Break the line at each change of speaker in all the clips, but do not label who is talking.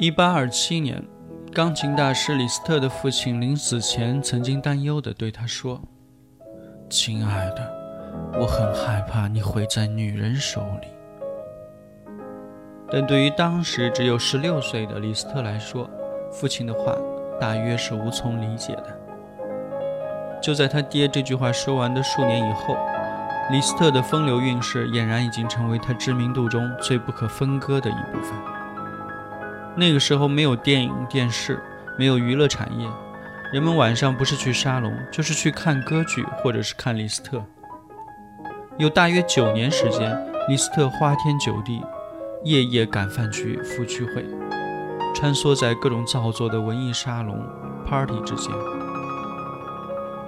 一八二七年，钢琴大师李斯特的父亲临死前曾经担忧地对他说：“亲爱的，我很害怕你会在女人手里。”但对于当时只有十六岁的李斯特来说，父亲的话大约是无从理解的。就在他爹这句话说完的数年以后，李斯特的风流韵事俨然已经成为他知名度中最不可分割的一部分。那个时候没有电影、电视，没有娱乐产业，人们晚上不是去沙龙，就是去看歌剧，或者是看李斯特。有大约九年时间，李斯特花天酒地，夜夜赶饭局、赴聚会，穿梭在各种造作的文艺沙龙、party 之间，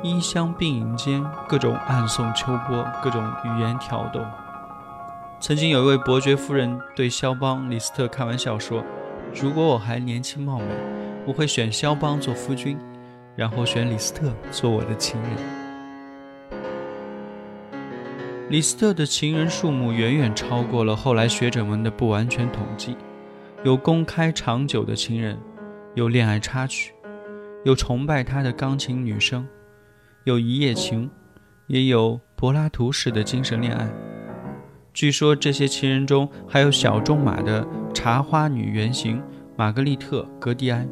衣香鬓影间，各种暗送秋波，各种语言挑逗。曾经有一位伯爵夫人对肖邦、李斯特开玩笑说。如果我还年轻貌美，我会选肖邦做夫君，然后选李斯特做我的情人。李斯特的情人数目远远超过了后来学者们的不完全统计，有公开长久的情人，有恋爱插曲，有崇拜他的钢琴女声，有一夜情，也有柏拉图式的精神恋爱。据说这些情人中还有小仲马的。茶花女原型玛格丽特·格蒂埃。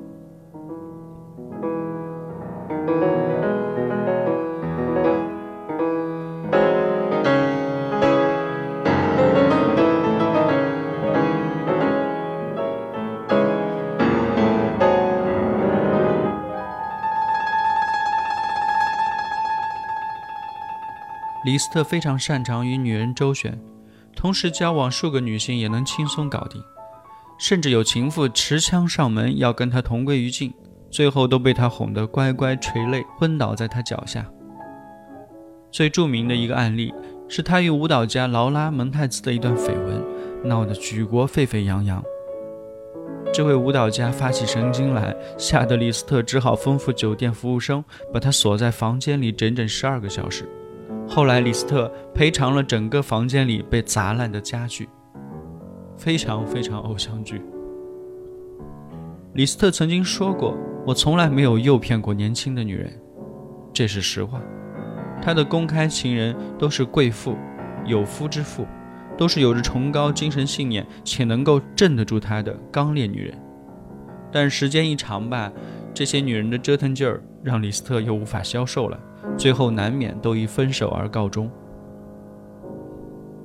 李斯特非常擅长与女人周旋，同时交往数个女性也能轻松搞定。甚至有情妇持枪上门要跟他同归于尽，最后都被他哄得乖乖垂泪昏倒在他脚下。最著名的一个案例是他与舞蹈家劳拉·蒙泰兹的一段绯闻，闹得举国沸沸扬扬。这位舞蹈家发起神经来，吓得李斯特只好吩咐酒店服务生把他锁在房间里整整十二个小时。后来李斯特赔偿了整个房间里被砸烂的家具。非常非常偶像剧。李斯特曾经说过：“我从来没有诱骗过年轻的女人，这是实话。”他的公开情人都是贵妇、有夫之妇，都是有着崇高精神信念且能够镇得住他的刚烈女人。但时间一长吧，这些女人的折腾劲儿让李斯特又无法消受了，最后难免都以分手而告终。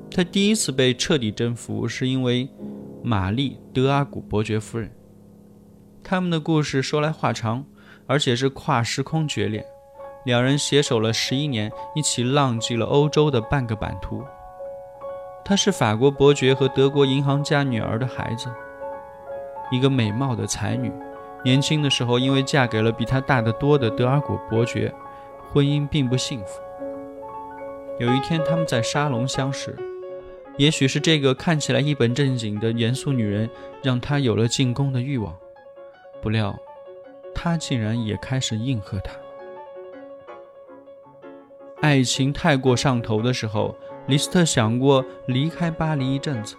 他第一次被彻底征服，是因为玛丽·德阿古伯爵夫人。他们的故事说来话长，而且是跨时空决裂。两人携手了十一年，一起浪迹了欧洲的半个版图。她是法国伯爵和德国银行家女儿的孩子，一个美貌的才女。年轻的时候，因为嫁给了比她大得多的德阿古伯爵，婚姻并不幸福。有一天，他们在沙龙相识。也许是这个看起来一本正经的严肃女人，让他有了进攻的欲望。不料，他竟然也开始应和他。爱情太过上头的时候，李斯特想过离开巴黎一阵子，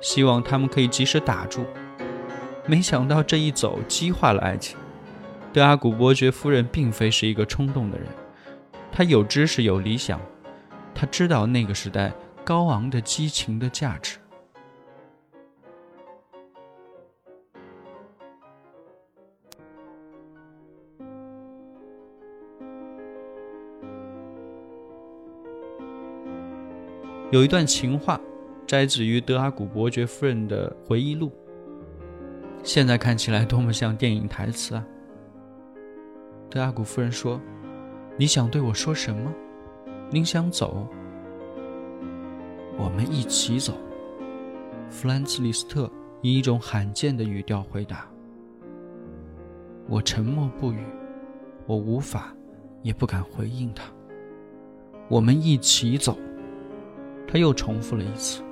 希望他们可以及时打住。没想到这一走，激化了爱情。德阿古伯爵夫人并非是一个冲动的人，她有知识，有理想，她知道那个时代高昂的激情的价值。有一段情话，摘自于德阿古伯爵夫人的回忆录。现在看起来多么像电影台词啊！德阿古夫人说：“你想对我说什么？您想走？我们一起走。”弗兰茨·李斯特以一种罕见的语调回答。我沉默不语，我无法，也不敢回应他。我们一起走。他又重复了一次。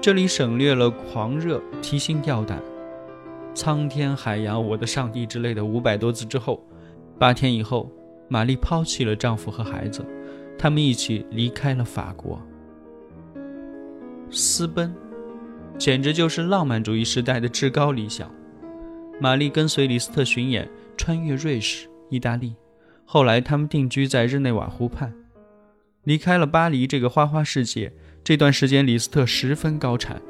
这里省略了狂热、提心吊胆、苍天海洋、我的上帝之类的五百多字之后，八天以后，玛丽抛弃了丈夫和孩子，他们一起离开了法国，私奔，简直就是浪漫主义时代的至高理想。玛丽跟随李斯特巡演，穿越瑞士、意大利，后来他们定居在日内瓦湖畔。离开了巴黎这个花花世界，这段时间李斯特十分高产，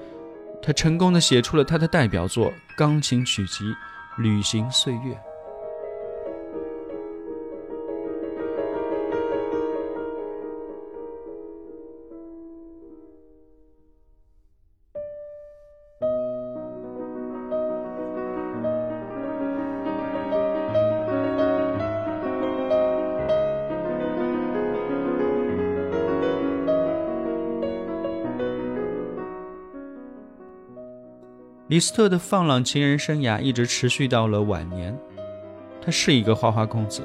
他成功的写出了他的代表作钢琴曲集《旅行岁月》。李斯特的放浪情人生涯一直持续到了晚年。他是一个花花公子，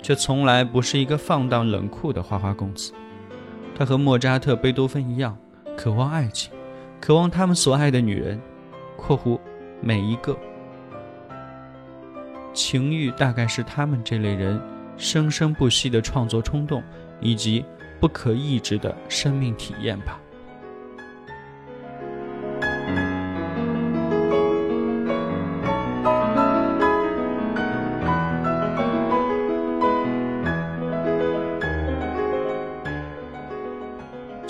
却从来不是一个放荡冷酷的花花公子。他和莫扎特、贝多芬一样，渴望爱情，渴望他们所爱的女人（括弧每一个）。情欲大概是他们这类人生生不息的创作冲动，以及不可抑制的生命体验吧。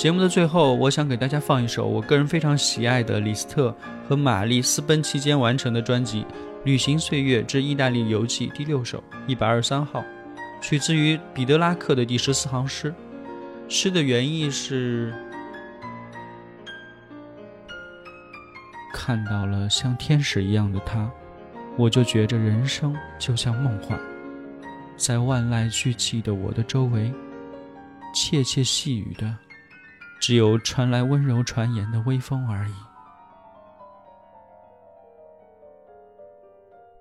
节目的最后，我想给大家放一首我个人非常喜爱的李斯特和玛丽私奔期间完成的专辑《旅行岁月之意大利游记》第六首一百二十三号，取自于彼得拉克的第十四行诗。诗的原意是：看到了像天使一样的他，我就觉着人生就像梦幻，在万籁俱寂的我的周围，窃窃细语的。只有传来温柔传言的微风而已。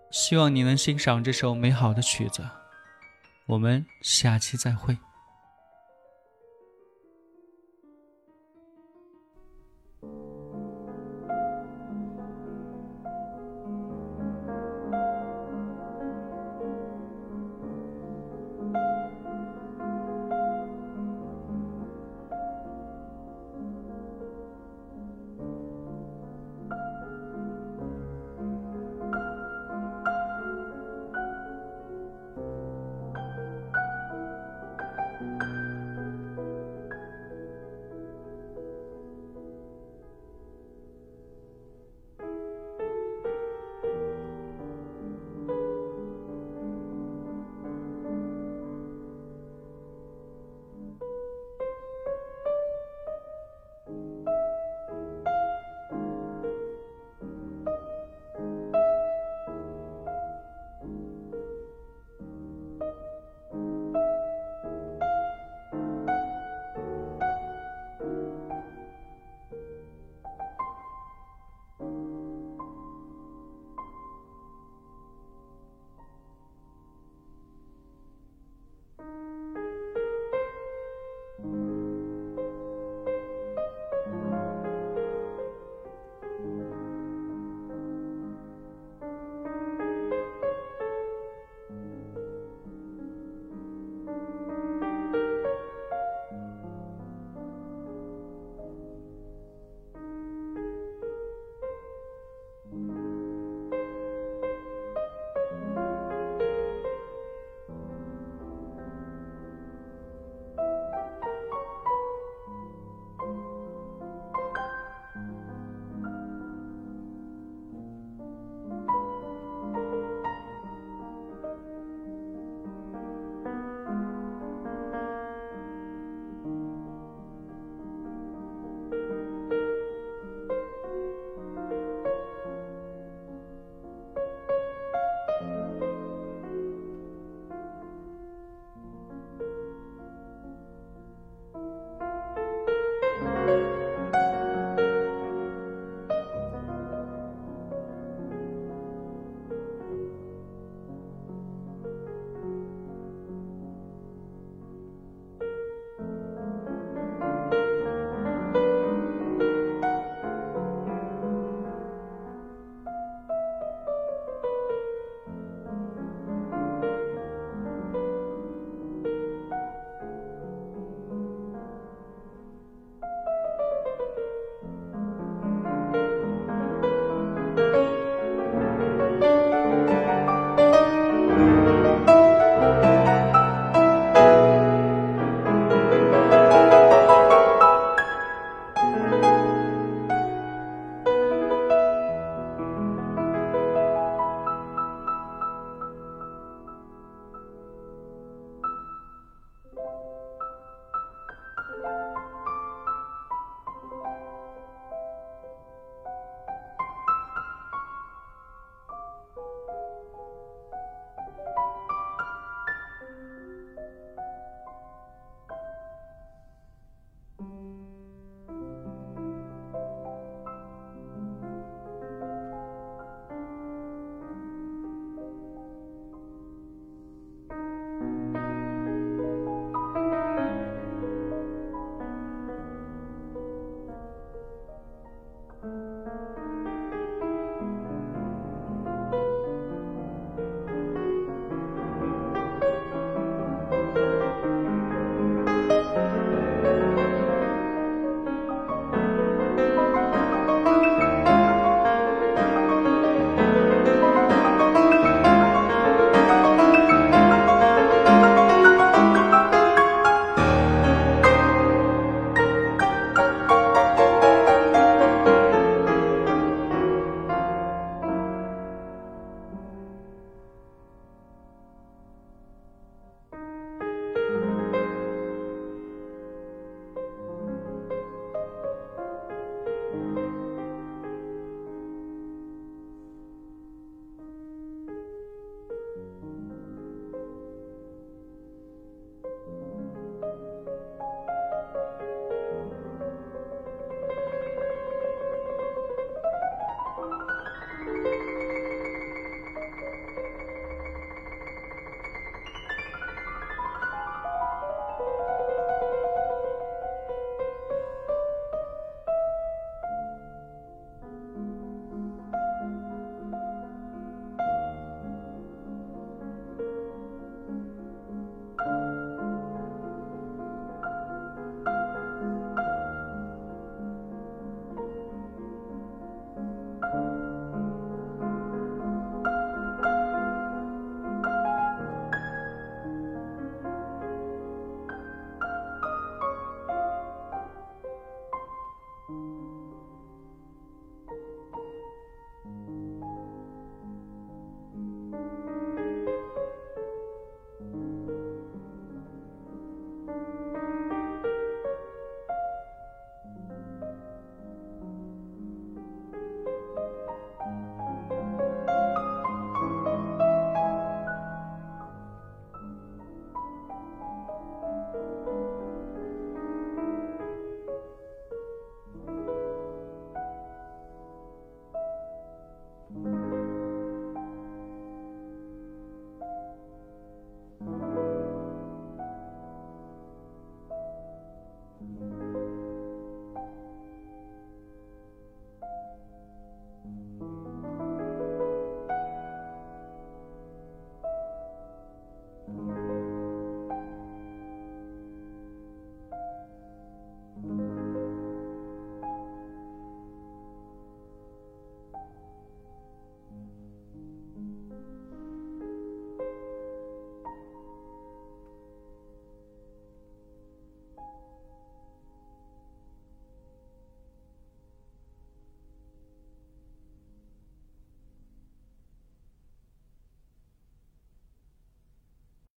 希望你能欣赏这首美好的曲子。我们下期再会。